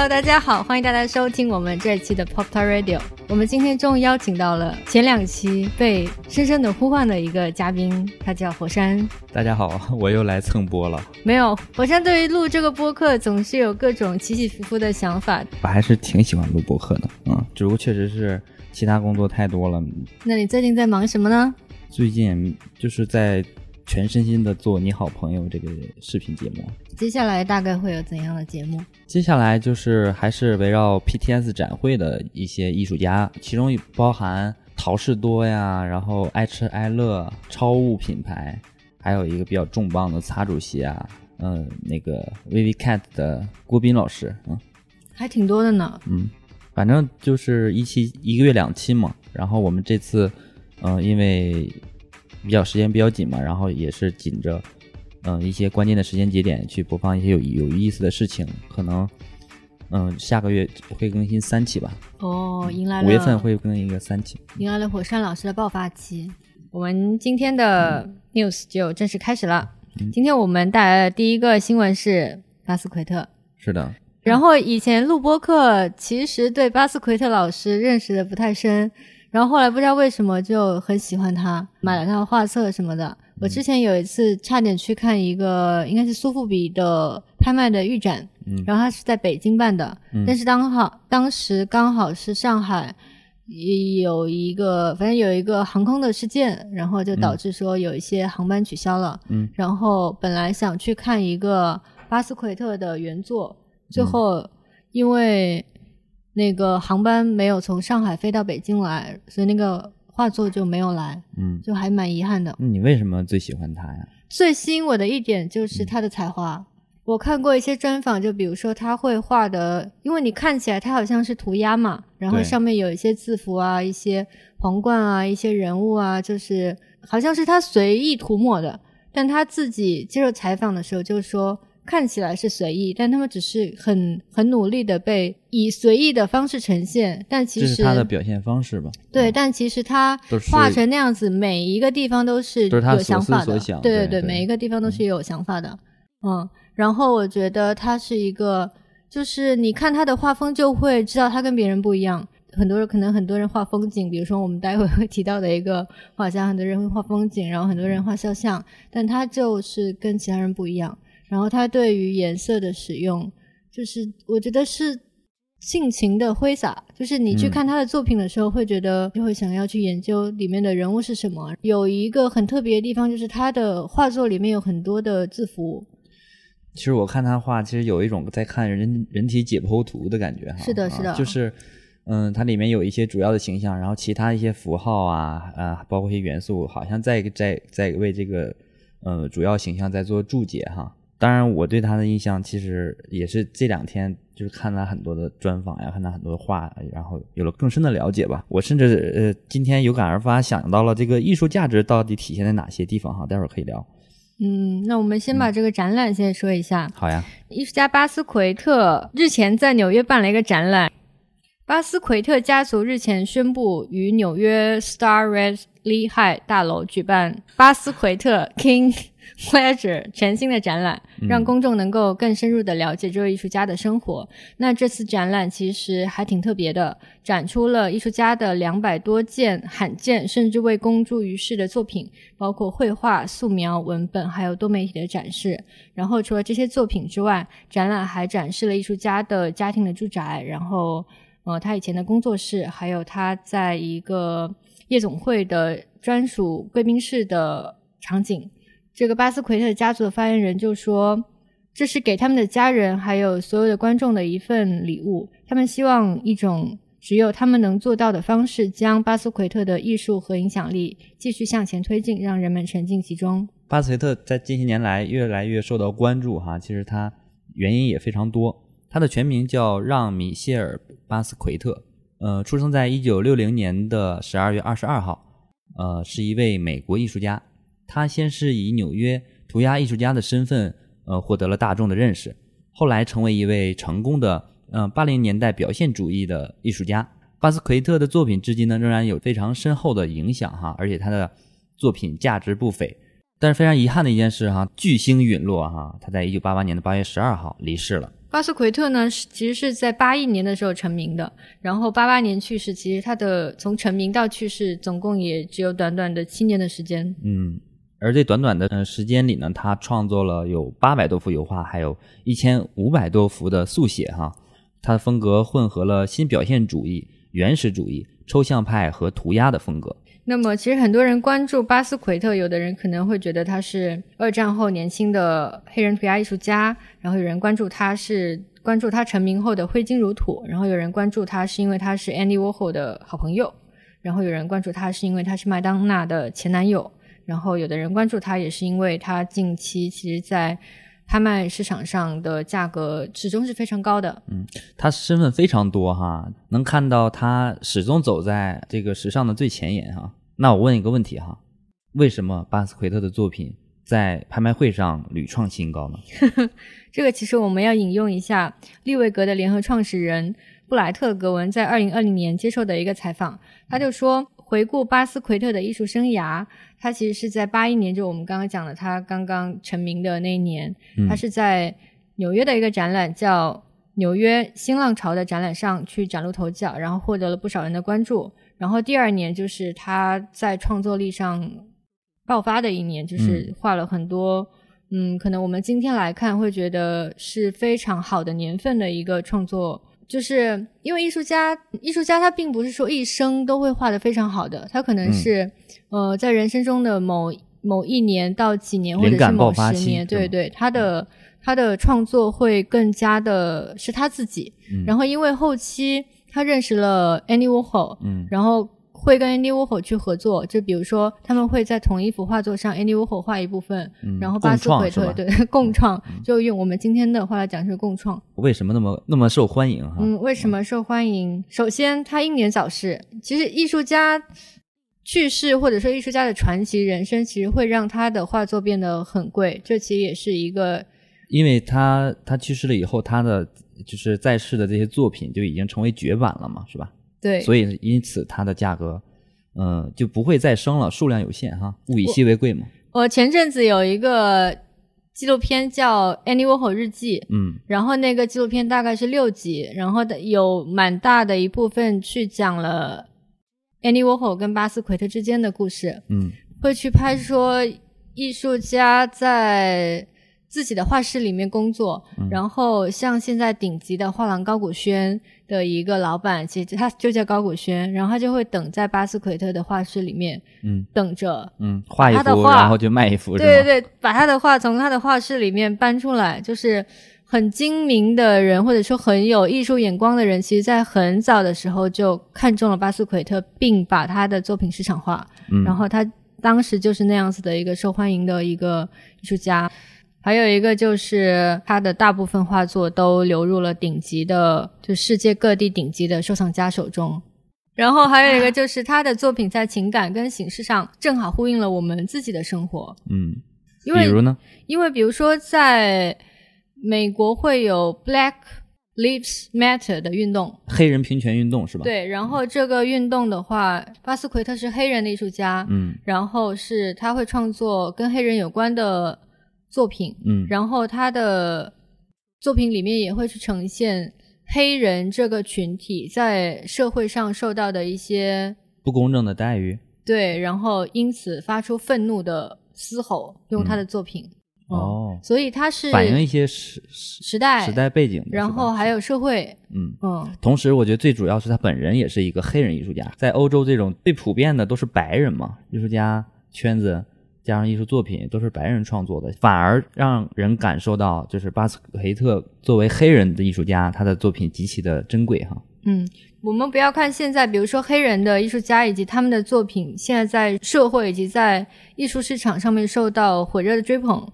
Hello，大家好，欢迎大家收听我们这一期的 Pop Star Radio。我们今天终于邀请到了前两期被深深的呼唤的一个嘉宾，他叫火山。大家好，我又来蹭播了。没有，火山对于录这个播客总是有各种起起伏伏的想法。我还是挺喜欢录播客的，嗯，只不过确实是其他工作太多了。那你最近在忙什么呢？最近就是在全身心的做你好朋友这个视频节目。接下来大概会有怎样的节目？接下来就是还是围绕 PTS 展会的一些艺术家，其中包含陶氏多呀，然后爱吃爱乐、超物品牌，还有一个比较重磅的擦主席啊，嗯，那个 Vivi Cat 的郭斌老师，嗯，还挺多的呢。嗯，反正就是一期一个月两期嘛。然后我们这次，嗯，因为比较时间比较紧嘛，然后也是紧着。嗯，一些关键的时间节点去播放一些有有意思的事情，可能嗯下个月会更新三期吧。哦，迎来了五月份会更一个三期，迎来了火山老师的爆发期。我们今天的 news 就正式开始了。今天我们带来的第一个新闻是巴斯奎特。是的。然后以前录播课其实对巴斯奎特老师认识的不太深，然后后来不知道为什么就很喜欢他，买了他的画册什么的。我之前有一次差点去看一个，应该是苏富比的拍卖的预展，然后他是在北京办的，但是刚好当时刚好是上海有一个，反正有一个航空的事件，然后就导致说有一些航班取消了，然后本来想去看一个巴斯奎特的原作，最后因为那个航班没有从上海飞到北京来，所以那个。画作就没有来，嗯，就还蛮遗憾的。你为什么最喜欢他呀？最吸引我的一点就是他的才华。我看过一些专访，就比如说他会画的，因为你看起来他好像是涂鸦嘛，然后上面有一些字符啊、一些皇冠啊、一些人物啊，就是好像是他随意涂抹的。但他自己接受采访的时候就说。看起来是随意，但他们只是很很努力的被以随意的方式呈现，但其实他的表现方式吧。对，但其实他画成那样子，每一个地方都是有想法的。对对对，每一个地方都是有想法的。嗯，然后我觉得他是一个，就是你看他的画风就会知道他跟别人不一样。很多人可能很多人画风景，比如说我们待会会提到的一个画家，很多人会画风景，然后很多人画肖像，但他就是跟其他人不一样。然后他对于颜色的使用，就是我觉得是尽情的挥洒。就是你去看他的作品的时候，会觉得就会想要去研究里面的人物是什么。有一个很特别的地方，就是他的画作里面有很多的字符。其实我看他画，其实有一种在看人人体解剖图的感觉哈。是的，是的。就是嗯，它里面有一些主要的形象，然后其他一些符号啊啊，包括一些元素，好像在在在为这个呃主要形象在做注解哈。当然，我对他的印象其实也是这两天就是看了很多的专访呀，看他很多的画，然后有了更深的了解吧。我甚至呃今天有感而发，想到了这个艺术价值到底体现在哪些地方哈，待会儿可以聊。嗯，那我们先把这个展览先说一下。好呀。艺术家巴斯奎特日前在纽约办了一个展览。巴斯奎特家族日前宣布与纽约 Star Red Lehigh 大楼举办巴斯奎特 King。Pleasure 全新的展览，让公众能够更深入的了解这位艺术家的生活。那这次展览其实还挺特别的，展出了艺术家的两百多件罕见甚至未公诸于世的作品，包括绘画、素描、文本，还有多媒体的展示。然后除了这些作品之外，展览还展示了艺术家的家庭的住宅，然后呃他以前的工作室，还有他在一个夜总会的专属贵宾室的场景。这个巴斯奎特家族的发言人就说：“这是给他们的家人还有所有的观众的一份礼物。他们希望一种只有他们能做到的方式，将巴斯奎特的艺术和影响力继续向前推进，让人们沉浸其中。”巴斯奎特在近些年来越来越受到关注，哈，其实他原因也非常多。他的全名叫让·米歇尔·巴斯奎特，呃，出生在一九六零年的十二月二十二号，呃，是一位美国艺术家。他先是以纽约涂鸦艺术家的身份，呃，获得了大众的认识，后来成为一位成功的，嗯，八零年代表现主义的艺术家。巴斯奎特的作品至今呢，仍然有非常深厚的影响哈，而且他的作品价值不菲。但是非常遗憾的一件事哈，巨星陨落哈，他在一九八八年的八月十二号离世了。巴斯奎特呢，是其实是在八一年的时候成名的，然后八八年去世。其实他的从成名到去世，总共也只有短短的七年的时间。嗯，而这短短的时间里呢，他创作了有八百多幅油画，还有一千五百多幅的速写哈。他的风格混合了新表现主义、原始主义、抽象派和涂鸦的风格。那么，其实很多人关注巴斯奎特，有的人可能会觉得他是二战后年轻的黑人涂鸦艺术家，然后有人关注他是关注他成名后的挥金如土，然后有人关注他是因为他是 Andy Warhol 的好朋友，然后有人关注他是因为他是麦当娜的前男友，然后有的人关注他也是因为他近期其实在拍卖市场上的价格始终是非常高的。嗯，他身份非常多哈，能看到他始终走在这个时尚的最前沿哈。那我问一个问题哈，为什么巴斯奎特的作品在拍卖会上屡创新高呢？这个其实我们要引用一下利维格的联合创始人布莱特·格文在二零二零年接受的一个采访，他就说，回顾巴斯奎特的艺术生涯，他其实是在八一年，就我们刚刚讲的他刚刚成名的那一年，他是在纽约的一个展览叫纽约新浪潮的展览上去崭露头角，然后获得了不少人的关注。然后第二年就是他在创作力上爆发的一年，就是画了很多，嗯，可能我们今天来看会觉得是非常好的年份的一个创作，就是因为艺术家，艺术家他并不是说一生都会画的非常好的，他可能是呃在人生中的某某一年到几年或者是某十年，对对，他的他的创作会更加的是他自己，然后因为后期。他认识了 Andy Warhol，嗯，然后会跟 Andy Warhol 去合作，就比如说他们会在同一幅画作上，Andy Warhol 画一部分，然后巴斯奎特对 共创，就用我们今天的话来讲是共创。为什么那么那么受欢迎哈？嗯，为什么受欢迎？首先他英年早逝，其实艺术家去世或者说艺术家的传奇人生，其实会让他的画作变得很贵，这其实也是一个，因为他他去世了以后，他的。就是在世的这些作品就已经成为绝版了嘛，是吧？对，所以因此它的价格，嗯，就不会再升了，数量有限哈，物以稀为贵嘛。我前阵子有一个纪录片叫《Andy Warhol 日记》，嗯，然后那个纪录片大概是六集，然后的有蛮大的一部分去讲了 Andy Warhol 跟巴斯奎特之间的故事，嗯，会去拍说艺术家在。自己的画室里面工作，然后像现在顶级的画廊高古轩的一个老板，其实他就叫高古轩，然后他就会等在巴斯奎特的画室里面，嗯，等着，嗯，画一幅，然后就卖一幅，对对对，把他的画从他的画室里面搬出来，就是很精明的人，或者说很有艺术眼光的人，其实在很早的时候就看中了巴斯奎特，并把他的作品市场化，然后他当时就是那样子的一个受欢迎的一个艺术家。还有一个就是他的大部分画作都流入了顶级的，就世界各地顶级的收藏家手中。然后还有一个就是他的作品在情感跟形式上正好呼应了我们自己的生活。嗯，因为比如呢？因为比如说在美国会有 Black Lives Matter 的运动，黑人平权运动是吧？对。然后这个运动的话，巴斯奎特是黑人的艺术家，嗯，然后是他会创作跟黑人有关的。作品，嗯，然后他的作品里面也会去呈现黑人这个群体在社会上受到的一些不公正的待遇，对，然后因此发出愤怒的嘶吼，用他的作品，哦，所以他是反映一些时时代时代背景，然后还有社会，嗯。嗯，同时我觉得最主要是他本人也是一个黑人艺术家，在欧洲这种最普遍的都是白人嘛，艺术家圈子。加上艺术作品都是白人创作的，反而让人感受到，就是巴斯奎特作为黑人的艺术家，他的作品极其的珍贵哈。嗯，我们不要看现在，比如说黑人的艺术家以及他们的作品，现在在社会以及在艺术市场上面受到火热的追捧，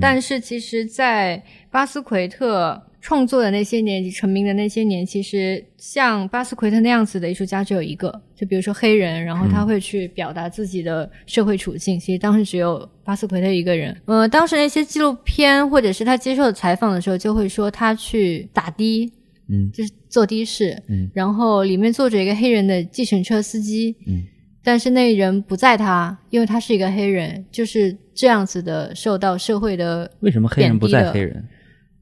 但是其实，在巴斯奎特。创作的那些年及成名的那些年，其实像巴斯奎特那样子的艺术家只有一个，就比如说黑人，然后他会去表达自己的社会处境。其实当时只有巴斯奎特一个人。呃，当时那些纪录片或者是他接受的采访的时候，就会说他去打的，嗯，就是坐的士，嗯，然后里面坐着一个黑人的计程车司机，嗯，但是那人不在他，因为他是一个黑人，就是这样子的受到社会的为什么黑人不在黑人？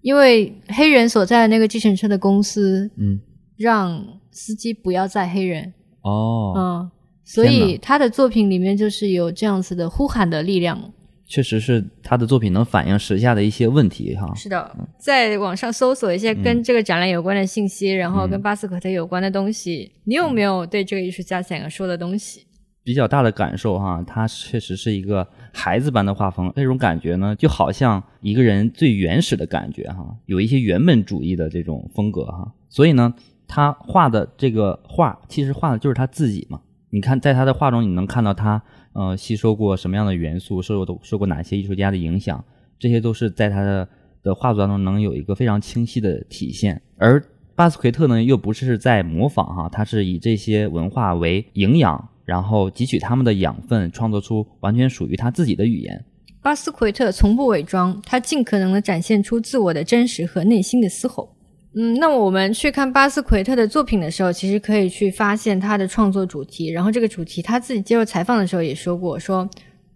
因为黑人所在的那个计程车的公司嗯，让司机不要载黑人，哦，嗯，所以他的作品里面就是有这样子的呼喊的力量。确实是他的作品能反映时下的一些问题哈。是的，在网上搜索一些跟这个展览有关的信息，然后跟巴斯克特有关的东西，你有没有对这个艺术家想要说的东西？比较大的感受哈，他确实是一个孩子般的画风，那种感觉呢，就好像一个人最原始的感觉哈，有一些原本主义的这种风格哈。所以呢，他画的这个画，其实画的就是他自己嘛。你看，在他的画中，你能看到他呃吸收过什么样的元素，受过受过哪些艺术家的影响，这些都是在他的的画作当中能有一个非常清晰的体现。而巴斯奎特呢，又不是在模仿哈，他是以这些文化为营养，然后汲取他们的养分，创作出完全属于他自己的语言。巴斯奎特从不伪装，他尽可能的展现出自我的真实和内心的嘶吼。嗯，那我们去看巴斯奎特的作品的时候，其实可以去发现他的创作主题。然后这个主题他自己接受采访的时候也说过，说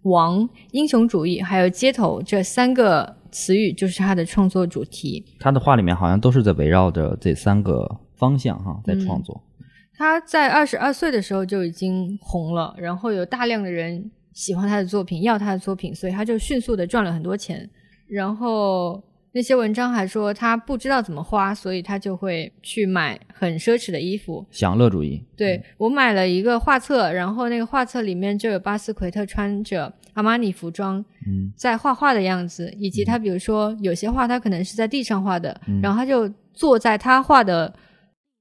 王、英雄主义还有街头这三个词语就是他的创作主题。他的话里面好像都是在围绕着这三个方向哈在创作。他在二十二岁的时候就已经红了，然后有大量的人喜欢他的作品，要他的作品，所以他就迅速的赚了很多钱。然后那些文章还说他不知道怎么花，所以他就会去买很奢侈的衣服。享乐主义，对我买了一个画册，然后那个画册里面就有巴斯奎特穿着阿玛尼服装嗯。在画画的样子，以及他比如说有些画他可能是在地上画的，嗯。然后他就坐在他画的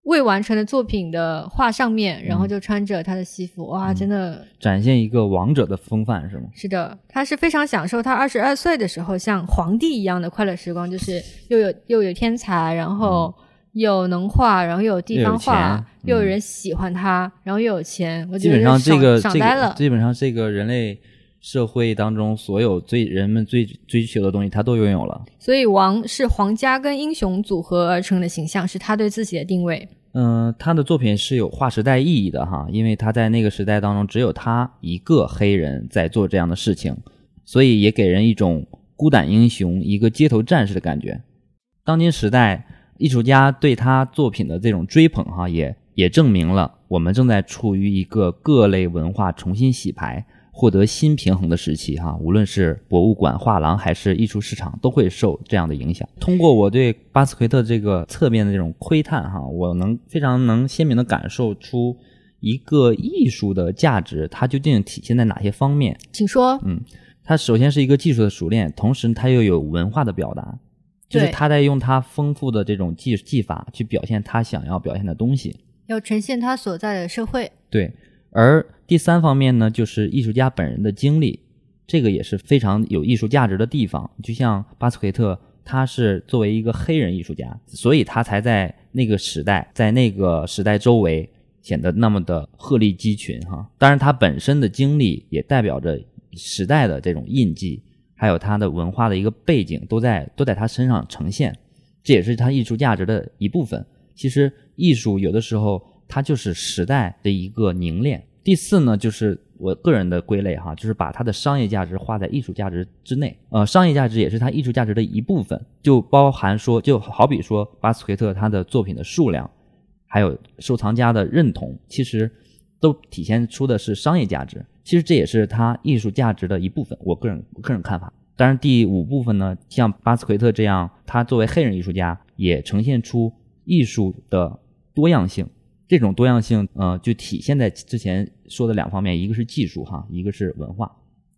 未完成的作品的画上面，然后就穿着他的西服，哇，真的展现一个王者的风范是吗？是的，他是非常享受他二十二岁的时候像皇帝一样的快乐时光，就是又有又有天才，然后又能画，然后又有地方画，又有人喜欢他，然后又有钱，我基觉得本上这个呆了。个基本上这个人类社会当中所有最人们最追求的东西，他都拥有了。所以王是皇家跟英雄组合而成的形象，是他对自己的定位。嗯、他的作品是有划时代意义的哈，因为他在那个时代当中只有他一个黑人在做这样的事情，所以也给人一种孤胆英雄、一个街头战士的感觉。当今时代，艺术家对他作品的这种追捧哈，也也证明了我们正在处于一个各类文化重新洗牌、获得新平衡的时期哈。无论是博物馆、画廊还是艺术市场，都会受这样的影响。通过我对巴斯奎特这个侧面的这种窥探哈，我能非常能鲜明的感受出一个艺术的价值，它究竟体现在哪些方面。请说，嗯，它首先是一个技术的熟练，同时它又有文化的表达，就是对他在用他丰富的这种技技法去表现他想要表现的东西。要呈现他所在的社会。对，而第三方面呢，就是艺术家本人的经历，这个也是非常有艺术价值的地方。就像巴斯奎特，他是作为一个黑人艺术家，所以他才在那个时代，在那个时代周围显得那么的鹤立鸡群哈。当然，他本身的经历也代表着时代的这种印记，还有他的文化的一个背景，都在都在他身上呈现，这也是他艺术价值的一部分。其实艺术有的时候它就是时代的一个凝练。第四呢，就是我个人的归类哈，就是把它的商业价值划在艺术价值之内。呃，商业价值也是它艺术价值的一部分，就包含说，就好比说巴斯奎特他的作品的数量，还有收藏家的认同，其实都体现出的是商业价值。其实这也是他艺术价值的一部分，我个人我个人看法。当然，第五部分呢，像巴斯奎特这样，他作为黑人艺术家，也呈现出艺术的多样性。这种多样性，呃，就体现在之前说的两方面，一个是技术哈，一个是文化。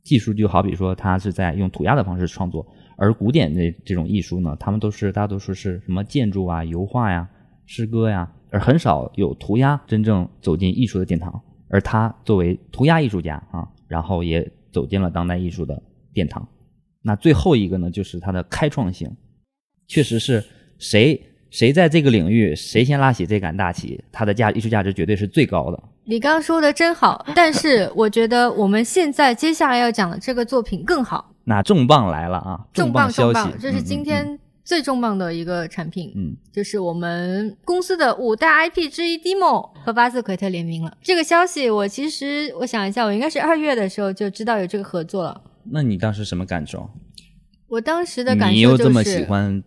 技术就好比说，他是在用涂鸦的方式创作，而古典的这种艺术呢，他们都是大多数是什么建筑啊、油画呀、诗歌呀，而很少有涂鸦真正走进艺术的殿堂。而他作为涂鸦艺术家啊，然后也走进了当代艺术的殿堂。那最后一个呢，就是它的开创性，确实是谁谁在这个领域谁先拉起这杆大旗，它的价艺术价值绝对是最高的。你刚刚说的真好，但是我觉得我们现在接下来要讲的这个作品更好，那重磅来了啊！重磅消息重磅，，这是今天最重磅的一个产品，嗯就是我们公司的五大 IP 之一 Demo 和巴斯奎特联名了。这个消息我其实我想一下，我应该是二月的时候就知道有这个合作了。那你当时什么感受？我当时的感受你又这么喜欢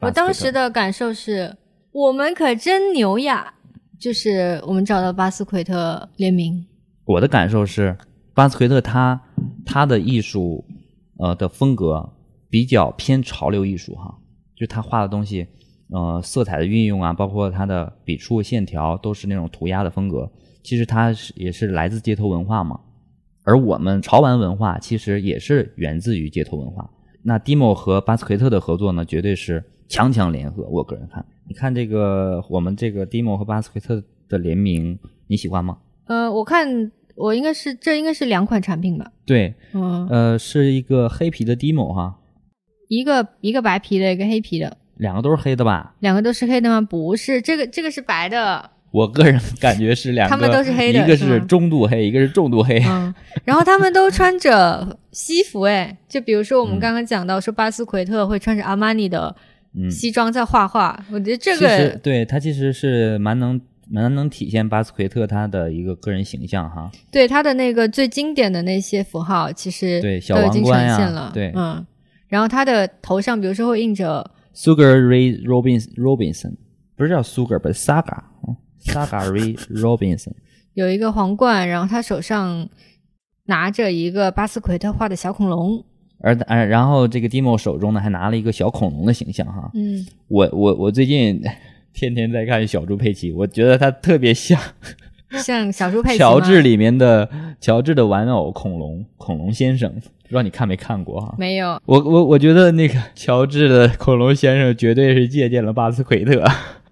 我当时的感受是，我们可真牛呀！就是我们找到巴斯奎特联名。我的感受是，巴斯奎特他他的艺术呃的风格比较偏潮流艺术哈，就他画的东西，呃，色彩的运用啊，包括他的笔触线条都是那种涂鸦的风格。其实他是也是来自街头文化嘛，而我们潮玩文化其实也是源自于街头文化。那 Dimo 和巴斯奎特的合作呢，绝对是。强强联合，我个人看，你看这个我们这个 Demo 和巴斯奎特的联名，你喜欢吗？呃，我看我应该是这应该是两款产品吧？对，嗯，呃，是一个黑皮的 Demo 哈，一个一个白皮的，一个黑皮的，两个都是黑的吧？两个都是黑的吗？不是，这个这个是白的。我个人 感觉是两个，他们都是黑的，一个是中度黑，一个是重度黑。嗯，然后他们都 穿着西服，哎，就比如说我们刚刚讲到说巴斯奎特会穿着阿玛尼的。西装在画画，我觉得这个对他其实是蛮能蛮能体现巴斯奎特他的一个个人形象哈。对他的那个最经典的那些符号，其实对小王冠呀，对，嗯，然后他的头上比如说会印着 Sugar Ray Robinson Robinson，不是叫 Sugar，不是 Saga，Saga Ray Robinson，有一个皇冠，然后他手上拿着一个巴斯奎特画的小恐龙。而而然后这个 Dimo 手中呢还拿了一个小恐龙的形象哈，嗯，我我我最近 天天在看小猪佩奇，我觉得它特别像 像小猪佩奇乔治里面的乔治的玩偶恐龙恐龙先生，不知道你看没看过哈？没有，我我我觉得那个乔治的恐龙先生绝对是借鉴了巴斯奎特，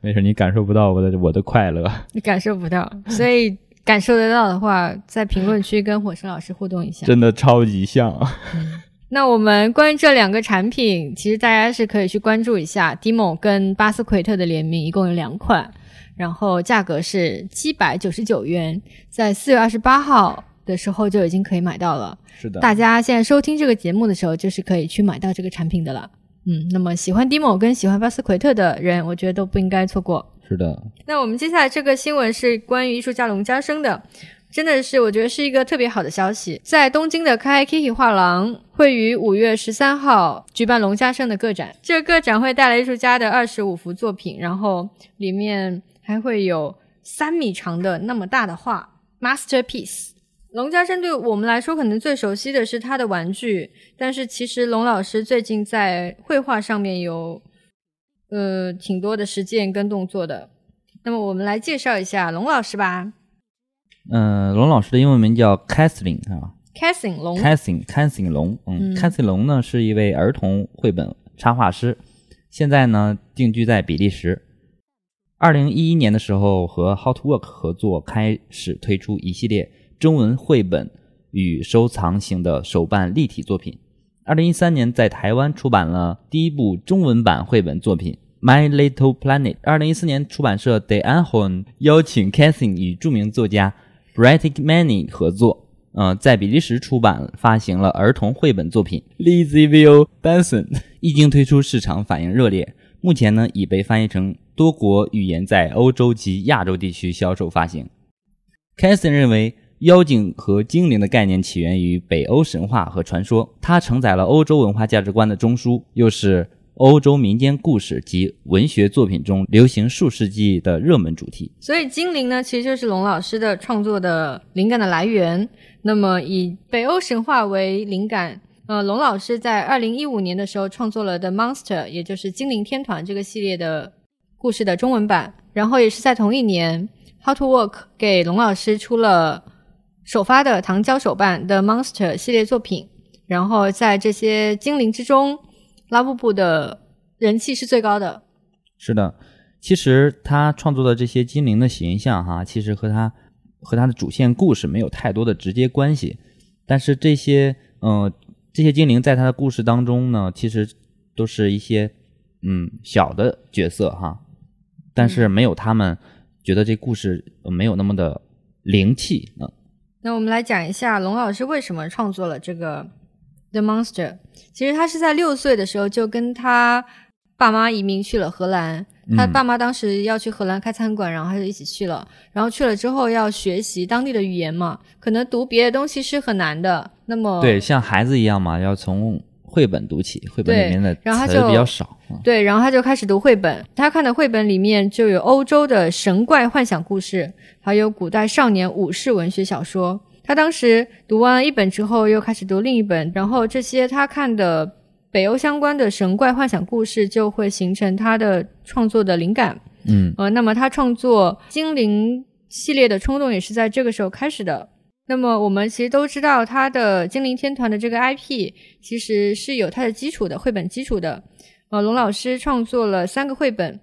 没事，你感受不到我的我的快乐，你感受不到，所以感受得到的话，在评论区跟火神老师互动一下，真的超级像。那我们关于这两个产品，其实大家是可以去关注一下，Dimo 跟巴斯奎特的联名，一共有两款，然后价格是七百九十九元，在四月二十八号的时候就已经可以买到了。是的，大家现在收听这个节目的时候，就是可以去买到这个产品的了。嗯，那么喜欢 Dimo 跟喜欢巴斯奎特的人，我觉得都不应该错过。是的。那我们接下来这个新闻是关于艺术家龙家生的。真的是，我觉得是一个特别好的消息。在东京的 KI Kiki 画廊会于五月十三号举办龙家生的个展。这个个展会带来艺术家的二十五幅作品，然后里面还会有三米长的那么大的画 masterpiece。龙家生对我们来说可能最熟悉的是他的玩具，但是其实龙老师最近在绘画上面有呃挺多的实践跟动作的。那么我们来介绍一下龙老师吧。嗯，龙老师的英文名叫 Catherine 啊，Catherine 龙，Catherine Catherine 龙，嗯，Catherine 龙呢是一位儿童绘本插画师，现在呢定居在比利时。二零一一年的时候和 Hot Work 合作，开始推出一系列中文绘本与收藏型的手办立体作品。二零一三年在台湾出版了第一部中文版绘本作品。My Little Planet。二零一四年，出版社 De Anhorn 邀请 Catherine 与著名作家 Brettig Manning 合作，嗯，在比利时出版发行了儿童绘本作品 Lizzie Will Benson，一经推出，市场反应热烈。目前呢，已被翻译成多国语言，在欧洲及亚洲地区销售发行。Catherine 认为，妖精和精灵的概念起源于北欧神话和传说，它承载了欧洲文化价值观的中枢，又是欧洲民间故事及文学作品中流行数世纪的热门主题，所以精灵呢，其实就是龙老师的创作的灵感的来源。那么以北欧神话为灵感，呃，龙老师在二零一五年的时候创作了《The Monster》，也就是精灵天团这个系列的故事的中文版。然后也是在同一年，How to Work 给龙老师出了首发的糖胶手办《The Monster》系列作品。然后在这些精灵之中。拉布布的人气是最高的，是的。其实他创作的这些精灵的形象，哈，其实和他和他的主线故事没有太多的直接关系。但是这些，嗯，这些精灵在他的故事当中呢，其实都是一些，嗯，小的角色，哈。但是没有他们，觉得这故事没有那么的灵气啊。那我们来讲一下龙老师为什么创作了这个。The Monster，其实他是在六岁的时候就跟他爸妈移民去了荷兰。他爸妈当时要去荷兰开餐馆，然后他就一起去了。然后去了之后要学习当地的语言嘛，可能读别的东西是很难的。那么对，像孩子一样嘛，要从绘本读起，绘本里面的就词比较少啊。对，然后他就开始读绘本。他看的绘本里面就有欧洲的神怪幻想故事，还有古代少年武士文学小说。他当时读完一本之后，又开始读另一本，然后这些他看的北欧相关的神怪幻想故事，就会形成他的创作的灵感。嗯呃，那么他创作精灵系列的冲动也是在这个时候开始的。那么我们其实都知道，他的精灵天团的这个 IP 其实是有它的基础的，绘本基础的。呃，龙老师创作了三个绘本，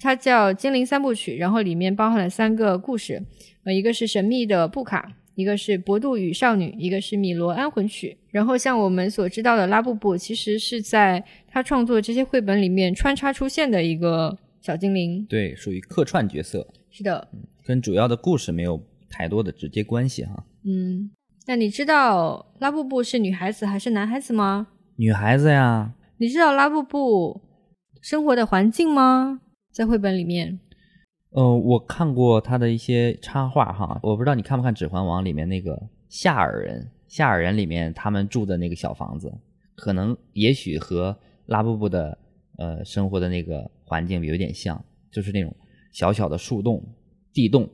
它叫《精灵三部曲》，然后里面包含了三个故事，呃，一个是神秘的布卡，一个是博杜与少女，一个是米罗安魂曲。然后像我们所知道的拉布布，其实是在他创作这些绘本里面穿插出现的一个小精灵。对，属于客串角色，是的，跟主要的故事没有太多的直接关系哈。嗯，那你知道拉布布是女孩子还是男孩子吗？女孩子呀，你知道拉布布生活的环境吗？在绘本里面，呃，我看过他的一些插画哈，我不知道你看不看《指环王》里面那个夏尔人，夏尔人里面他们住的那个小房子，可能也许和拉布布的呃生活的那个环境有点像，就是那种小小的树洞、地洞，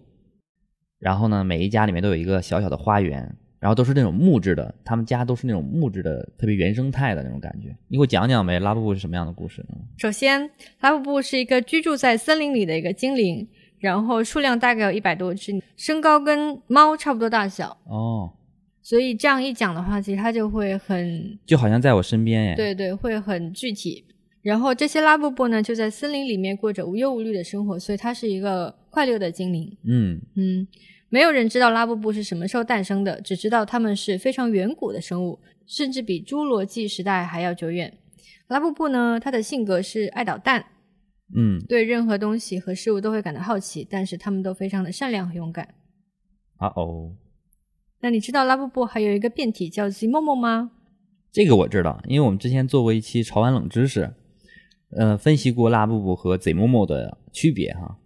然后呢，每一家里面都有一个小小的花园，然后都是那种木质的，他们家都是那种木质的，特别原生态的那种感觉。你给我讲讲呗，拉布布是什么样的故事呢？首先，拉布布是一个居住在森林里的一个精灵，然后数量大概有一百多只，身高跟猫差不多大小，哦，所以这样一讲的话，其实它就会很就好像在我身边耶。，对对，会很具体。然后这些拉布布呢，就在森林里面过着无忧无虑的生活，所以它是一个快乐的精灵。嗯，嗯，没有人知道拉布布是什么时候诞生的，只知道它们是非常远古的生物，甚至比侏罗纪时代还要久远。拉布布呢，它的性格是爱捣蛋，嗯，对任何东西和事物都会感到好奇，但是它们都非常的善良和勇敢。啊哦，那你知道拉布布还有一个变体叫 Zimomo 吗？这个我知道，因为我们之前做过一期潮玩冷知识，呃，分析过拉布布和 Zmomo 的区别哈。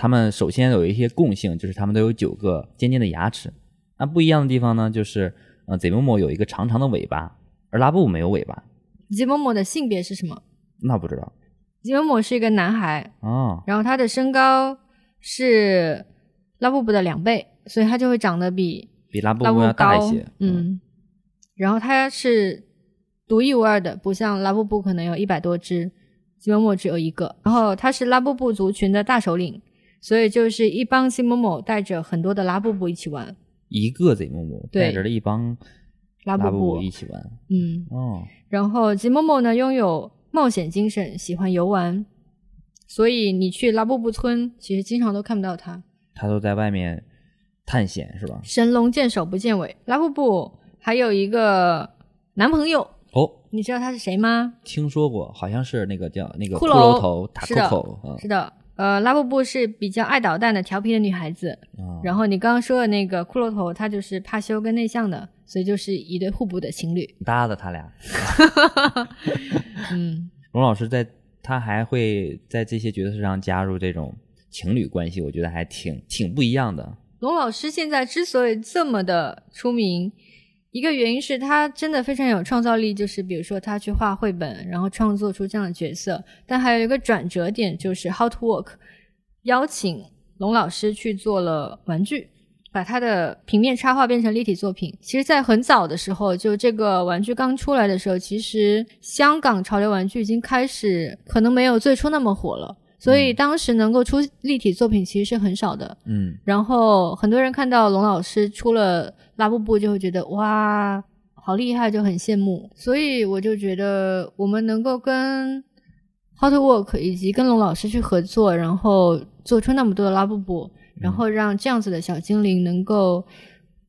它们首先有一些共性，就是它们都有九个尖尖的牙齿。那不一样的地方呢，就是呃，Zmomo 有一个长长的尾巴，而拉布布没有尾巴。Zimomo 的性别是什么那不知道？Zimomo 是一个男孩，哦，然后他的身高是拉布布的两倍，所以他就会长得比比拉布布布要大一些。，嗯，然后他是独一无二的，不像拉布布可能有一百多只，吉莫莫只有一个。然后他是拉布布族群的大首领，所以就是一帮吉莫莫带着很多的拉布布一起玩。一个 Zmomo 带着了一帮拉布布一起玩。嗯，哦，然后吉某某呢拥有冒险精神，喜欢游玩，所以你去拉布布村，其实经常都看不到他。他都在外面探险是吧？神龙见首不见尾，拉布布还有一个男朋友，哦，你知道他是谁吗？听说过，好像是那个叫那个骷骷髅髅头塔是的扣口，嗯是的，呃，拉布布是比较爱捣蛋的、调皮的女孩子。啊然后你刚刚说的那个骷髅头，她就是怕羞跟内向的，所以就是一对互补的情侣。搭的他俩。嗯，龙老师在他还会在这些角色上加入这种情侣关系，我觉得还挺挺不一样的。龙老师现在之所以这么的出名，一个原因是他真的非常有创造力，就是比如说他去画绘本，然后创作出这样的角色。但还有一个转折点，就是《Hot Work》邀请龙老师去做了玩具。把他的平面插画变成立体作品。其实，在很早的时候，就这个玩具刚出来的时候，其实香港潮流玩具已经开始，可能没有最初那么火了。所以当时能够出立体作品其实是很少的。嗯，然后很多人看到龙老师出了拉布布，就会觉得哇，好厉害，就很羡慕。所以我就觉得我们能够跟 How to Work 以及跟龙老师去合作，然后做出那么多的拉布布，然后让这样子的小精灵能够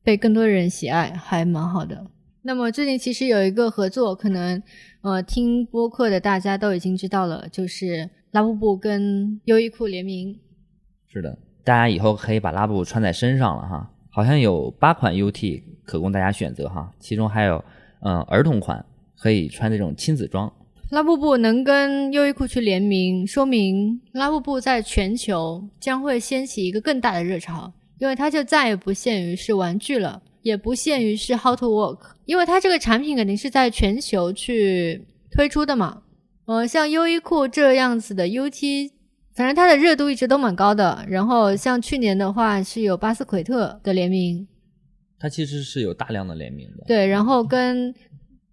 被更多人喜爱，还蛮好的。那么最近其实有一个合作，可能呃听播客的大家都已经知道了，就是拉布布跟优衣库联名。是的，大家以后可以把拉布布穿在身上了哈。好像有八款 UT 可供大家选择哈，其中还有嗯、呃儿童款可以穿这种亲子装。拉布布能跟优衣库去联名，说明拉布布在全球将会掀起一个更大的热潮，因为它就再也不限于是玩具了，也不限于是 How to Work，因为它这个产品肯定是在全球去推出的嘛。呃，像优衣库这样子的 UT，反正它的热度一直都蛮高的。然后像去年的话是有巴斯奎特的联名，它其实是有大量的联名的。对，然后跟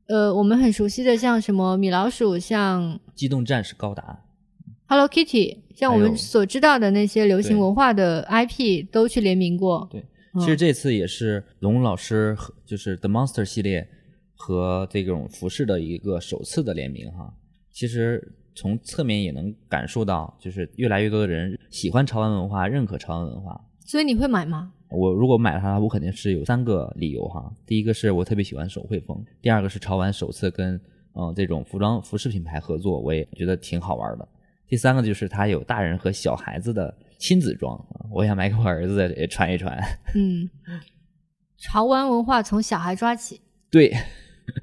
呃我们很熟悉的像什么米老鼠，像机动战士高达。Hello Kitty，像我们所知道的那些流行文化的 IP 都去联名过。对，嗯其实这次也是龙老师和就是 The Monster 系列和这种服饰的一个首次的联名哈。其实从侧面也能感受到，就是越来越多的人喜欢潮玩文化，认可潮玩文化。所以你会买吗？我如果买了它，我肯定是有三个理由哈。第一个是我特别喜欢手绘风，第二个是潮玩首次跟嗯、呃这种服装服饰品牌合作，我也觉得挺好玩的。第三个就是它有大人和小孩子的亲子装，啊我想买给我儿子也穿一穿。嗯，潮玩文化从小孩抓起。对，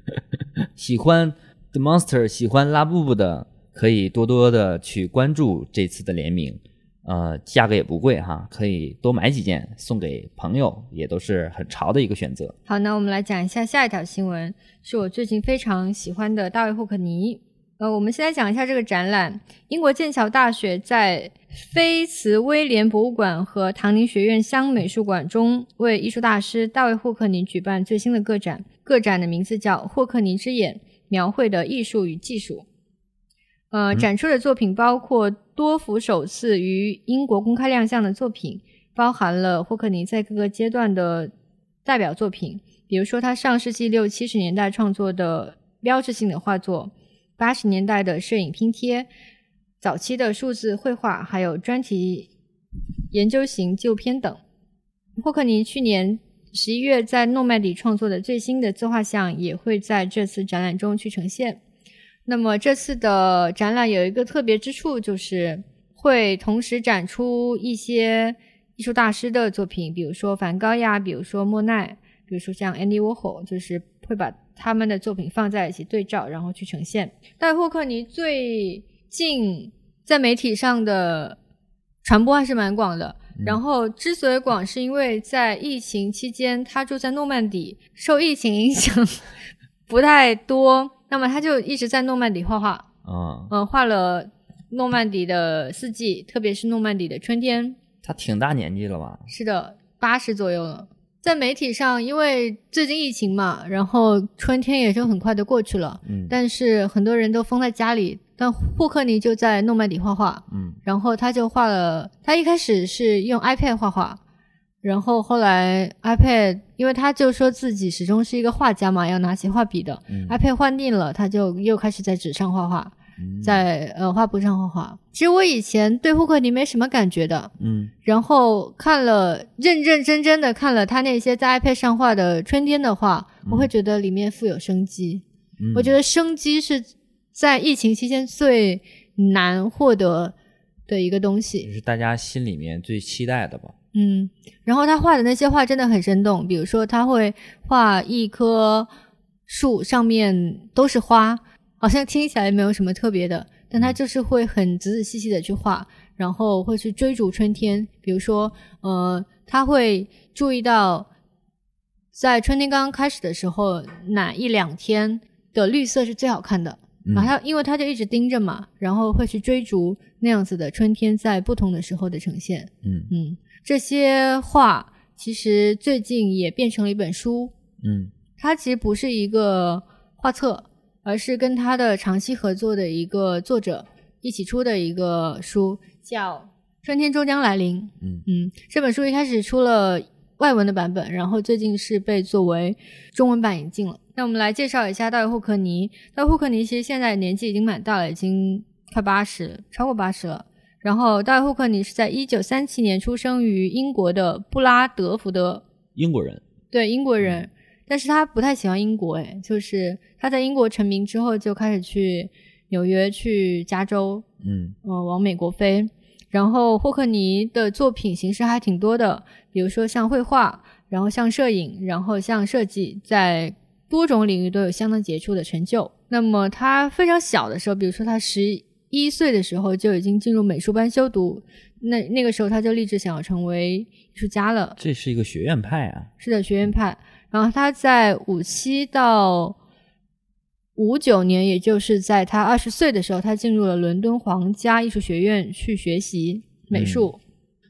喜欢 The Monster、喜欢拉布布的，可以多多的去关注这次的联名。呃，价格也不贵哈，可以多买几件送给朋友，也都是很潮的一个选择。好，那我们来讲一下下一条新闻，是我最近非常喜欢的大卫霍克尼。呃，我们先来讲一下这个展览。英国剑桥大学在菲茨威廉博物馆和唐宁学院乡美术馆中为艺术大师大卫霍克尼举办最新的个展，个展的名字叫《霍克尼之眼：描绘的艺术与技术》。呃，展出的作品包括多幅首次于英国公开亮相的作品，包含了霍克尼在各个阶段的代表作品，比如说他上世纪六七十年代创作的标志性的画作，八十年代的摄影拼贴，早期的数字绘画，还有专题研究型纪录片等。霍克尼去年十一月在诺曼底创作的最新的自画像也会在这次展览中去呈现。那么这次的展览有一个特别之处，就是会同时展出一些艺术大师的作品，比如说梵高呀，比如说莫奈，比如说像 Andy Warhol，就是会把他们的作品放在一起对照，然后去呈现。但霍克尼最近在媒体上的传播还是蛮广的。然后之所以广，是因为在疫情期间，他住在诺曼底，受疫情影响不太多，那么他就一直在诺曼底画画，嗯，嗯、画了诺曼底的四季，特别是诺曼底的春天。他挺大年纪了吧？是的，八十左右了。在媒体上，因为最近疫情嘛，然后春天也就很快的过去了，嗯。但是很多人都封在家里，但霍克尼就在诺曼底画画，嗯。然后他就画了，他一开始是用 iPad 画画，然后后来 iPad，因为他就说自己始终是一个画家嘛，要拿起画笔的、嗯。i p a d 换腻了，他就又开始在纸上画画，嗯在呃画布上画画。其实我以前对霍克尼没什么感觉的，嗯然后看了认认真真的看了他那些在 iPad 上画的春天的画，我会觉得里面富有生机。嗯我觉得生机是在疫情期间最难获得的一个东西。也是大家心里面最期待的吧？嗯，然后他画的那些画真的很生动，比如说他会画一棵树，上面都是花，好像听起来没有什么特别的，但他就是会很仔仔细细的去画，然后会去追逐春天，比如说，呃，他会注意到在春天刚刚开始的时候，哪一两天的绿色是最好看的。然后他因为他就一直盯着嘛，然后会去追逐那样子的春天在不同的时候的呈现。嗯嗯，这些画其实最近也变成了一本书。嗯它其实不是一个画册，而是跟他的长期合作的一个作者一起出的一个书，叫《春天终将来临》。嗯嗯，这本书一开始出了外文的版本，然后最近是被作为中文版引进了。那我们来介绍一下大卫霍克尼。大卫霍克尼其实现在年纪已经蛮大了，已经快八十，超过八十了。然后大卫霍克尼是在一九三七年出生于英国的布拉德福德，英国人。对英国人，但是他不太喜欢英国，诶，就是他在英国成名之后就开始去纽约、去加州，嗯呃，往美国飞。然后霍克尼的作品形式还挺多的，比如说像绘画，然后像摄影，然后像设计，在多种领域都有相当杰出的成就。那么他非常小的时候，比如说他十一岁的时候就已经进入美术班修读，那那个时候他就立志想要成为艺术家了。这是一个学院派啊。是的，学院派。然后他在五七到五九年，也就是在他二十岁的时候，他进入了伦敦皇家艺术学院去学习美术。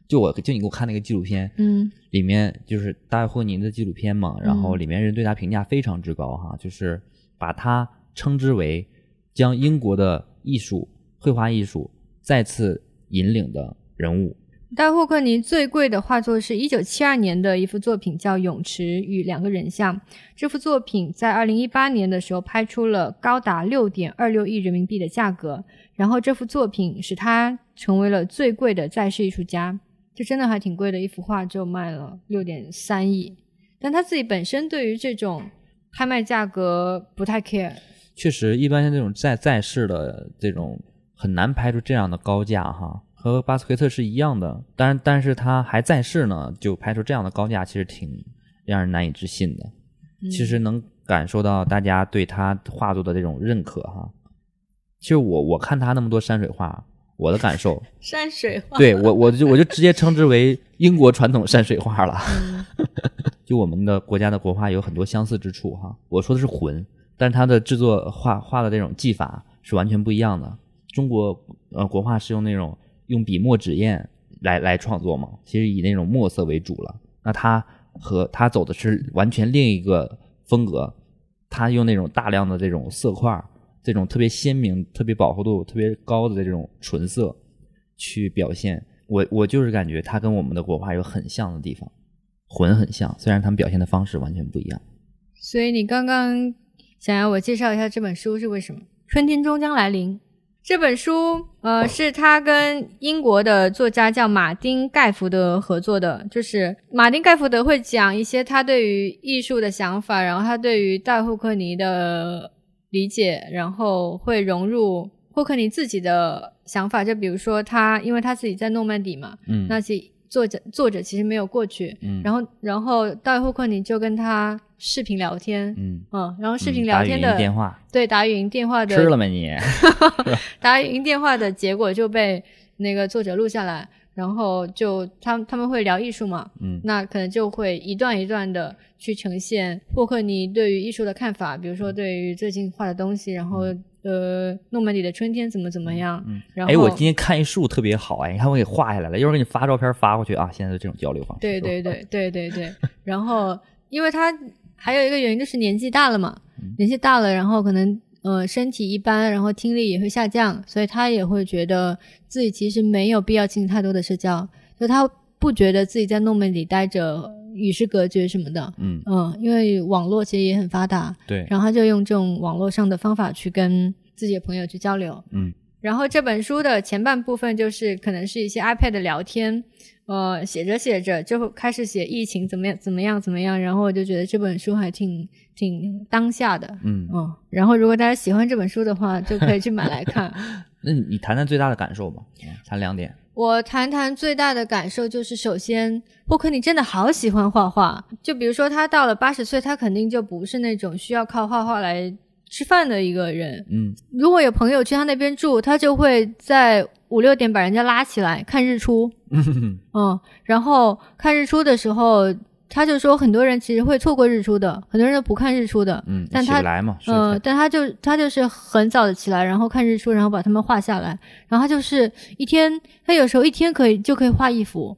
就我就你给我看那个纪录片，嗯里面就是大卫霍尼的纪录片嘛，然后里面人对他评价非常之高哈，就是把他称之为将英国的艺术绘画艺术再次引领的人物。大卫霍克尼最贵的画作是一九七二年的一幅作品，叫《泳池与两个人像》。这幅作品在二零一八年的时候拍出了高达六点二六亿人民币的价格，然后这幅作品使他成为了最贵的在世艺术家。这真的还挺贵的，一幅画就卖了六点三亿。但他自己本身对于这种拍卖价格不太 care。确实，一般像这种在在世的这种很难拍出这样的高价哈，和巴斯奎特是一样的。当然，但是他还在世呢，就拍出这样的高价，其实挺让人难以置信的。其实能感受到大家对他画作的这种认可哈。其实我我看他那么多山水画，我的感受，山水画，对我我就我就直接称之为英国传统山水画了。就我们的国家的国画有很多相似之处哈。我说的是魂，但是它的制作画画的这种技法是完全不一样的。中国呃国画是用那种用笔墨纸砚来来创作嘛，其实以那种墨色为主了。那他和他走的是完全另一个风格，他用那种大量的这种色块，这种特别鲜明、特别饱和度特别高的这种纯色去表现。我我就是感觉他跟我们的国画有很像的地方，魂很像，虽然他们表现的方式完全不一样。所以你刚刚想要我介绍一下这本书是为什么？春天终将来临。这本书，呃，是他跟英国的作家叫马丁·盖福德合作的。就是马丁·盖福德会讲一些他对于艺术的想法，然后他对于戴霍克尼的理解，然后会融入霍克尼自己的想法。就比如说他，因为他自己在诺曼底嘛，嗯那其作者作者其实没有过去，嗯。然后然后戴霍克尼就跟他视频聊天，嗯，嗯，然后视嗯频聊天的、打电话。对打语音电话的吃了没你？打语音电话的结果就被那个作者录下来，然后就他们他们会聊艺术嘛，嗯。那可能就会一段一段的去呈现霍克尼对于艺术的看法，比如说对于最近画的东西，然后、呃诺曼底的春天怎么怎么样，嗯，然后哎，我今天看一树特别好哎，你看我给画下来了，一会儿给你发照片发过去啊。现在的这种交流方式，对对对 对对对，然后因为他还有一个原因就是年纪大了嘛，嗯。年纪大了，然后可能呃身体一般，然后听力也会下降，所以他也会觉得自己其实没有必要进行太多的社交，就他不觉得自己在弄门里待着与世隔绝什么的，嗯，嗯，因为网络其实也很发达，对，然后他就用这种网络上的方法去跟自己的朋友去交流，嗯然后这本书的前半部分就是可能是一些 iPad 的聊天，呃，写着写着就开始写疫情怎么样怎么样怎么样，然后我就觉得这本书还挺挺当下的，嗯，嗯，然后如果大家喜欢这本书的话，就可以去买来看。那你你谈谈最大的感受吧，嗯谈两点。我谈谈最大的感受就是，首先，霍克你真的好喜欢画画。就比如说，他到了八十岁，他肯定就不是那种需要靠画画来吃饭的一个人。嗯如果有朋友去他那边住，他就会在五六点把人家拉起来看日出。嗯嗯，然后看日出的时候，他就说很多人其实会错过日出的，很多人都不看日出的。嗯，但他起来嘛，嗯、才但他就他就是很早的起来，然后看日出，然后把他们画下来，然后他就是一天，他有时候一天可以就可以画一幅，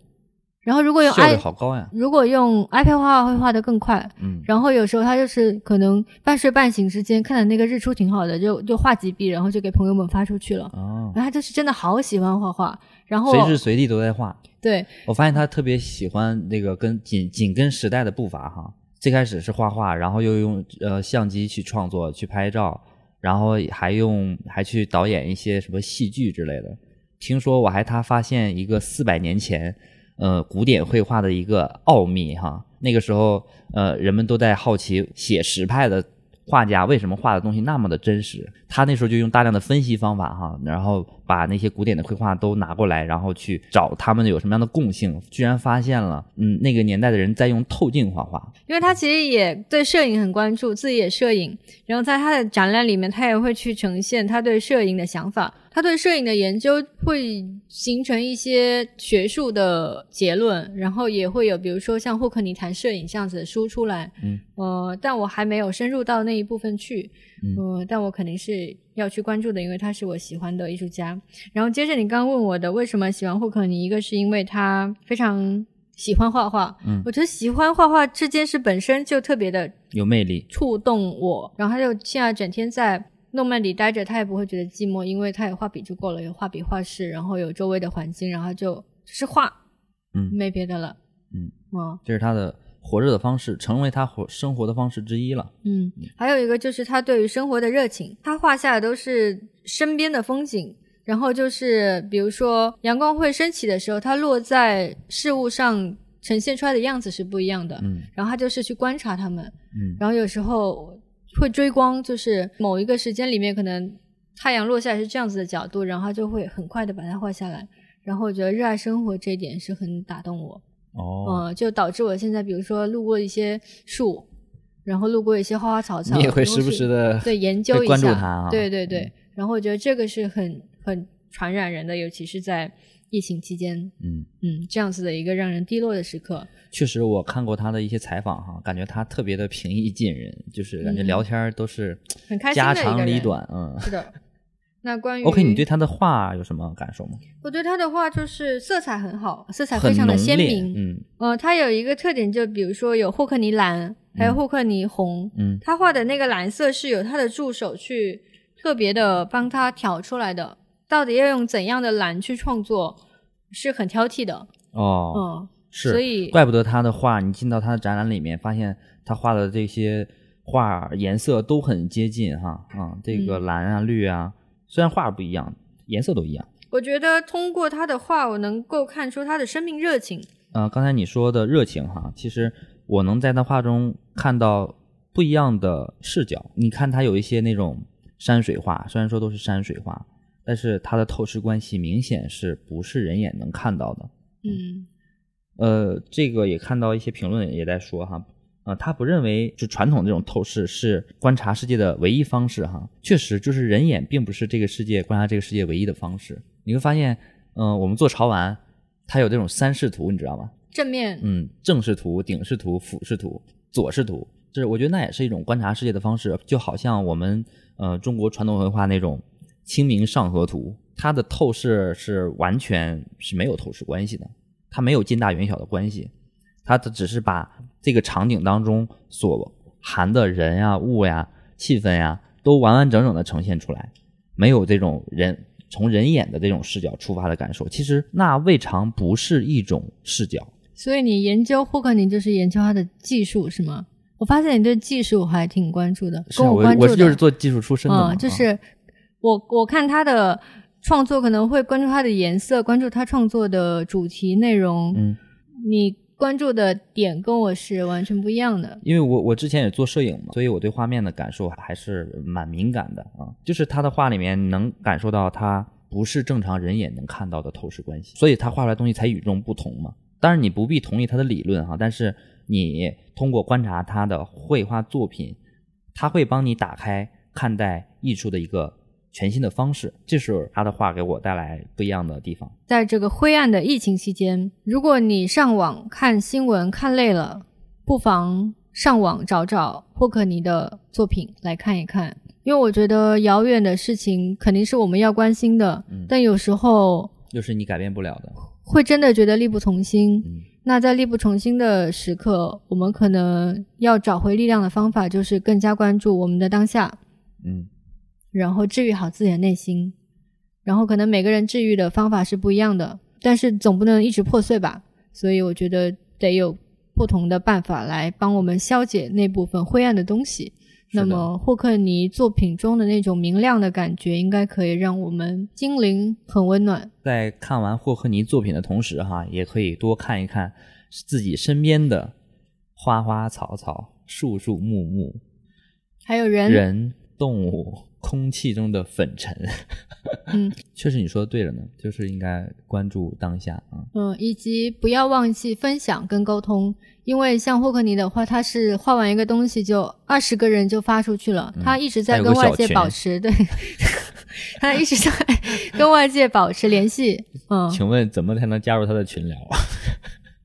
然后如果用 i 好高呀。如果用 iPad 画画会画得更快，嗯然后有时候他就是可能半睡半醒之间看的那个日出挺好的，就就画几笔，然后就给朋友们发出去了。哦，然后他就是真的好喜欢画画，然后随时随地都在画。对我发现他特别喜欢那个跟紧紧跟时代的步伐哈。最开始是画画，然后又用呃相机去创作、去拍照，然后还用还去导演一些什么戏剧之类的。听说我还他发现一个四百年前呃古典绘画的一个奥秘哈。那个时候呃人们都在好奇写实派的画家为什么画的东西那么的真实。他那时候就用大量的分析方法哈，然后把那些古典的绘画都拿过来，然后去找他们有什么样的共性，居然发现了，嗯，那个年代的人在用透镜画画。因为他其实也对摄影很关注，自己也摄影，然后在他的展览里面，他也会去呈现他对摄影的想法。他对摄影的研究会形成一些学术的结论，然后也会有比如说像霍克尼谈摄影这样子的书出来。嗯，呃，但我还没有深入到那一部分去。嗯。呃，但我肯定是要去关注的，因为他是我喜欢的艺术家。然后接着你刚问我的为什么喜欢霍克尼，一个是因为他非常喜欢画画，嗯。我觉得喜欢画画这件事本身就特别的有魅力。触动我，然后他就现在整天在诺曼底待着，他也不会觉得寂寞，因为他有画笔就够了，有画笔画室，然后有周围的环境，然后就就是画，嗯。没别的了，嗯。嗯这是他的活着的方式，成为他活生活的方式之一了。嗯，还有一个就是他对于生活的热情，他画下的都是身边的风景。然后就是，比如说阳光会升起的时候，它落在事物上呈现出来的样子是不一样的。嗯然后他就是去观察他们，嗯然后有时候会追光，就是某一个时间里面，可能太阳落下来是这样子的角度，然后他就会很快的把它画下来。然后我觉得热爱生活这一点是很打动我，哦，嗯，就导致我现在比如说路过一些树，然后路过一些花花草草，你也会时不时的对研究一下，关注它啊。对对对。嗯然后我觉得这个是很很传染人的，尤其是在疫情期间，嗯，嗯，这样子的一个让人低落的时刻。确实，我看过他的一些采访哈，感觉他特别的平易近人，就是感觉嗯聊天都是很开心家的一个人长里短。嗯是的。那关于，OK，你对他的画有什么感受吗？我对他的画就是色彩很好，色彩非常的鲜明。嗯呃，它有一个特点，就比如说有霍克尼蓝，还有嗯霍克尼红。嗯他画的那个蓝色是有他的助手去特别的帮他调出来的。到底要用怎样的蓝去创作，是很挑剔的。哦，嗯，是，所以怪不得他的画，你进到他的展览里面，发现他画的这些画颜色都很接近哈啊，这个嗯蓝啊、绿啊，虽然画不一样，颜色都一样。我觉得通过他的画，我能够看出他的生命热情。呃，刚才你说的热情哈，其实我能在他画中看到不一样的视角。你看他有一些那种山水画，虽然说都是山水画，但是它的透视关系明显是不是人眼能看到的。嗯呃，这个也看到一些评论也在说哈，呃，他不认为就传统这种透视是观察世界的唯一方式哈。确实，就是人眼并不是这个世界观察这个世界唯一的方式。你会发现，嗯、我们做潮玩，它有这种三视图，你知道吗？正面，嗯，正视图、顶视图、俯视图、左视图，就是我觉得那也是一种观察世界的方式，就好像我们呃中国传统文化那种《清明上河图》，它的透视是完全是没有透视关系的，它没有近大远小的关系，它的只是把这个场景当中所含的人呀、物呀、气氛呀，都完完整整的呈现出来，没有这种人从人眼的这种视角出发的感受。其实那未尝不是一种视角。所以你研究霍克尼就是研究他的技术是吗？我发现你对技术还挺关注的，跟是啊我关注的，我是就是做技术出身的嘛，嗯，就啊是我我看他的创作可能会关注他的颜色，关注他创作的主题内容。嗯，你关注的点跟我是完全不一样的。因为我我之前也做摄影嘛，所以我对画面的感受还是蛮敏感的啊。就是他的画里面能感受到他不是正常人眼能看到的透视关系，所以他画出来东西才与众不同嘛。当然你不必同意他的理论哈，但是你通过观察他的绘画作品，他会帮你打开看待艺术的一个全新的方式，这是他的话给我带来不一样的地方。在这个灰暗的疫情期间，如果你上网看新闻看累了，不妨上网找找霍克尼的作品来看一看。因为我觉得遥远的事情肯定是我们要关心的，嗯但有时候又是你改变不了的，会真的觉得力不从心。嗯那在力不从心的时刻，我们可能要找回力量的方法，就是更加关注我们的当下，嗯然后治愈好自己的内心。然后可能每个人治愈的方法是不一样的，但是总不能一直破碎吧。所以我觉得得有不同的办法来帮我们消解那部分灰暗的东西。那么霍克尼作品中的那种明亮的感觉，应该可以让我们心灵很温暖。在看完霍克尼作品的同时，哈，也可以多看一看自己身边的花花草草、树树木木、还有人，人、动物，空气中的粉尘。嗯 确实你说的对了呢，就是应该关注当下啊。嗯，以及不要忘记分享跟沟通，因为像霍克尼的话，他是画完一个东西就二十个人就发出去了，他一直在跟外界保持对，他一直在 跟外界保持联系。嗯，请问怎么才能加入他的群聊啊？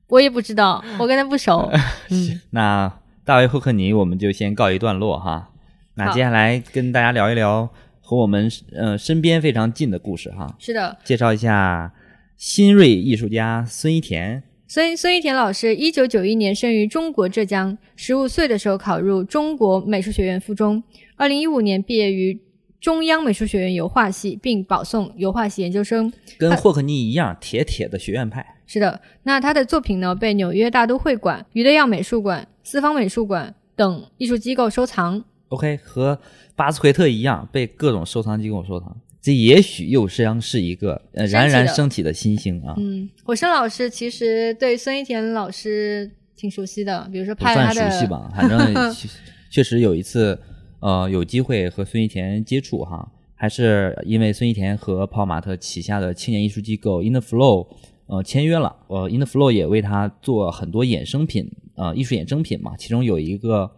我也不知道，我跟他不熟。嗯，那大卫霍克尼我们就先告一段落哈。那接下来跟大家聊一聊和我们呃身边非常近的故事哈，是的，介绍一下新锐艺术家孙一田。孙孙一田老师，一九九一年生于中国浙江，十五岁的时候考入中国美术学院附中，二零一五年毕业于中央美术学院油画系，并保送油画系研究生。跟霍克尼一样，铁铁的学院派。是的，那他的作品呢，被纽约大都会馆、余德耀美术馆、四方美术馆等艺术机构收藏。OK，和巴斯奎特一样，被各种收藏机构收藏。这也许又将是一个呃冉冉升起的新星啊！嗯，火生老师其实对孙一田老师挺熟悉的，比如说拍他的熟悉吧，反正 确确实有一次，呃，有机会和孙一田接触哈，还是因为孙一田和泡马特旗下的青年艺术机构 In the Flow 呃签约了，呃，In the Flow 也为他做很多衍生品，呃，艺术衍生品嘛，其中有一个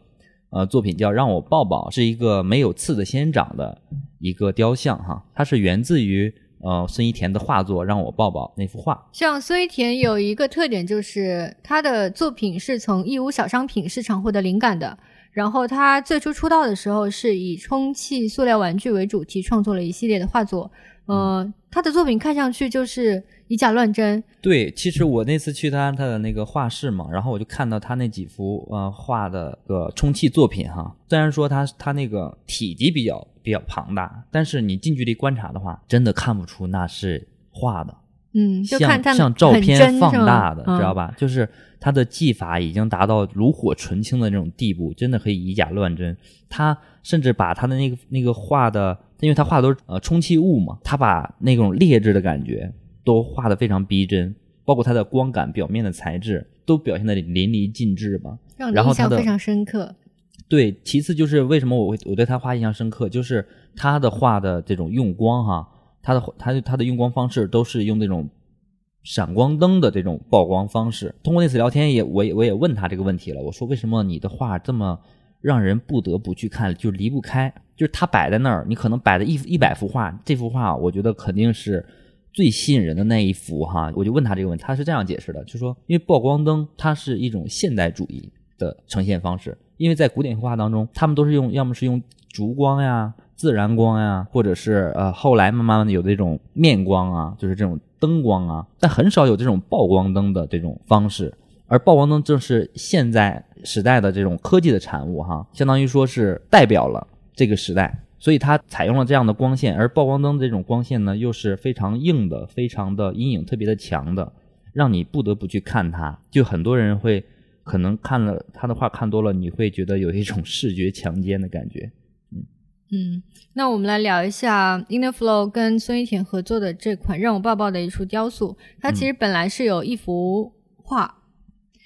呃作品叫《让我抱抱》，是一个没有刺的仙人掌的一个雕像哈，它是源自于呃孙一田的画作《让我抱抱》那幅画。像孙一田有一个特点，就是他的作品是从义乌小商品市场获得灵感的。然后他最初出道的时候是以充气塑料玩具为主题，创作了一系列的画作。呃，他的作品看上去就是以假乱真，对，其实我那次去他他的那个画室嘛，然后我就看到他那几幅呃画的个充气作品哈。虽然说他他那个体积比较比较庞大，但是你近距离观察的话，真的看不出那是画的，嗯，就像看他像照片放大的，嗯知道吧？就是他的技法已经达到炉火纯青的那种地步，真的可以以假乱真。他甚至把他的那个那个画的，因为他画的都是呃充气物嘛，他把那种劣质的感觉都画的非常逼真，包括它的光感、表面的材质都表现的淋漓尽致吧。让你然后印象非常深刻。对，其次就是为什么我会我对他画印象深刻，就是他的画的这种用光哈，他的他他的用光方式都是用那种闪光灯的这种曝光方式。通过那次聊天也我也我也问他这个问题了，我说为什么你的画这么让人不得不去看，就离不开，就是他摆在那儿，你可能摆的一一百幅画，这幅画我觉得肯定是。最吸引人的那一幅哈，我就问他这个问题，他是这样解释的，就说因为曝光灯它是一种现代主义的呈现方式，因为在古典绘画当中，他们都是用要么是用烛光呀、自然光呀，或者是呃后来慢慢的有这种面光啊，就是这种灯光啊，但很少有这种曝光灯的这种方式。而曝光灯正是现在时代的这种科技的产物哈，相当于说是代表了这个时代。所以它采用了这样的光线，而曝光灯这种光线呢，又是非常硬的，非常的阴影特别的强的，让你不得不去看它。就很多人会可能看了他的画看多了，你会觉得有一种 视觉强奸的感觉。嗯，那我们来聊一下 Inner Flow 跟孙一田合作的这款让我抱抱的一束雕塑。它其实本来是有一幅画，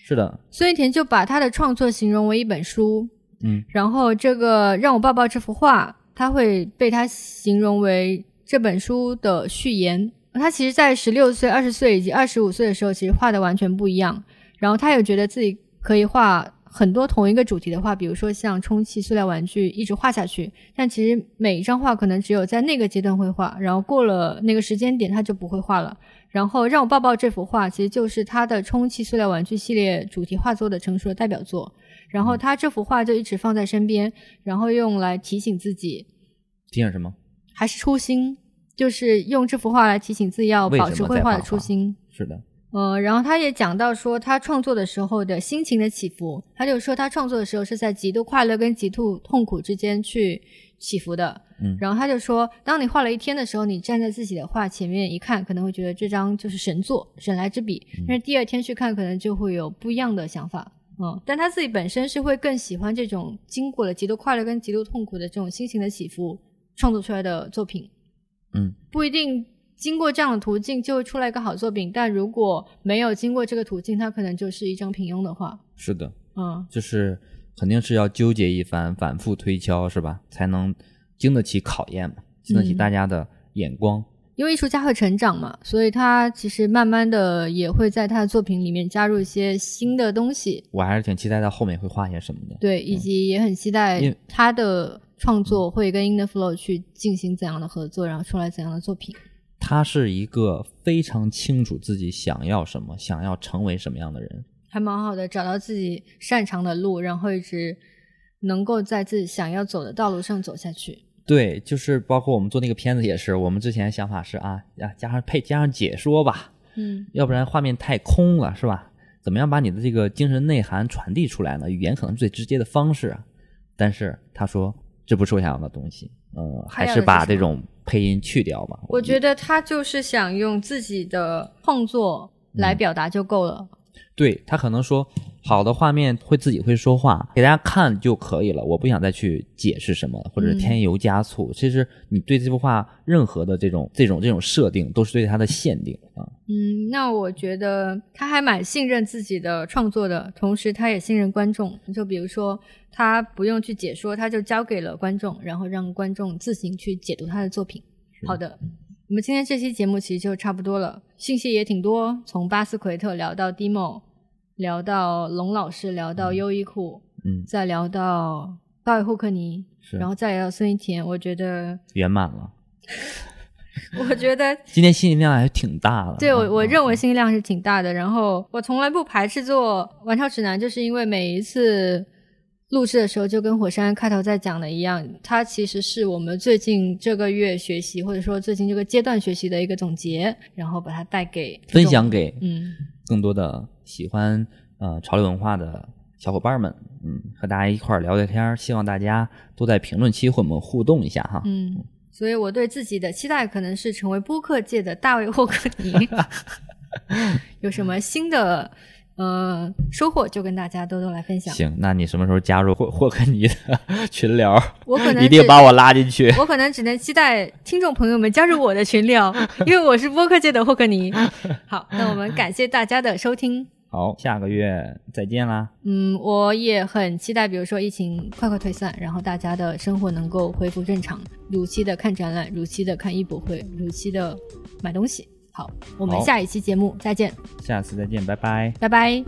是的，孙一田就把他的创作形容为一本书，嗯，然后这个让我抱抱这幅画，他会被他形容为这本书的序言。他其实，在十六岁、二十岁以及二十五岁的时候，其实画的完全不一样。然后他也觉得自己可以画很多同一个主题的画，比如说像充气塑料玩具，一直画下去。但其实每一张画可能只有在那个阶段会画，然后过了那个时间点，他就不会画了。然后让我抱抱这幅画，其实就是他的充气塑料玩具系列主题画作的成熟的代表作。然后他这幅画就一直放在身边，然后用来提醒自己提醒什么？还是初心，就是用这幅画来提醒自己要保持绘画的初心。是的，呃，然后他也讲到说，他创作的时候的心情的起伏，他就说他创作的时候是在极度快乐跟极度痛苦之间去起伏的。嗯然后他就说，当你画了一天的时候，你站在自己的画前面一看，可能会觉得这张就是神作，神来之笔。但是第二天去看，可能就会有不一样的想法。嗯，但他自己本身是会更喜欢这种经过了极度快乐跟极度痛苦的这种心情的起伏创作出来的作品。嗯，不一定经过这样的途径就会出来一个好作品，但如果没有经过这个途径，它可能就是一张平庸的画。是的，嗯，就是肯定是要纠结一番，反复推敲，是吧？才能经得起考验嘛，经得起嗯大家的眼光。因为艺术家会成长嘛，所以他其实慢慢的也会在他的作品里面加入一些新的东西，我还是挺期待他后面会画些什么的。对，以及也很期待他的创作会跟 In the Flow 去进行怎样的合作，然后出来怎样的作品。他是一个非常清楚自己想要什么，想要成为什么样的人。还蛮好的，找到自己擅长的路，然后一直能够在自己想要走的道路上走下去。对，就是包括我们做那个片子也是，我们之前想法是啊啊，加上配加上解说吧，嗯要不然画面太空了，是吧？怎么样把你的这个精神内涵传递出来呢？语言可能最直接的方式啊。但是他说这不是我想要的东西，呃，还是把这种配音去掉吧。我觉得他就是想用自己的创作来表达就够了。对他可能说好的画面会自己会说话，给大家看就可以了。我不想再去解释什么，或者是添油加醋。其实你对这幅画任何的这种这种这种设定，都是对它的限定啊。嗯，那我觉得他还蛮信任自己的创作的，同时他也信任观众。就比如说，他不用去解说，他就交给了观众，然后让观众自行去解读他的作品。好的，我们今天这期节目其实就差不多了，信息也挺多，从巴斯奎特聊到 Demo，聊到龙老师，聊到优衣库，嗯，再聊到高尔霍克尼，然后再聊到孙一田。我觉得，圆满了。我觉得今天信息量还挺大的。对我，我认为为信息量是挺大的。然后我从来不排斥做《玩超指南》，就是因为每一次录制的时候，就跟火山开头在讲的一样，它其实是我们最近这个月学习，或者说最近这个阶段学习的一个总结，然后把它带给分享给嗯更多的喜欢呃潮流文化的小伙伴们，嗯，和大家一块儿聊聊天儿。希望大家都在评论区和我们互动一下哈。嗯。所以我对自己的期待可能是成为播客界的大卫霍克尼。有什么新的呃收获，就跟大家多多来分享。行，那你什么时候加入霍霍克尼的 群聊？我可能一定把我拉进去。我可能只能期待听众朋友们加入我的群聊，因为我是播客界的霍克尼。好，那我们感谢大家的收听。好，下个月再见啦。嗯，我也很期待，比如说疫情快快退散，然后大家的生活能够恢复正常，如期的看展览，如期的看艺博会，如期的买东西。好，我们下一期节目再见，下次再见，拜拜。拜拜。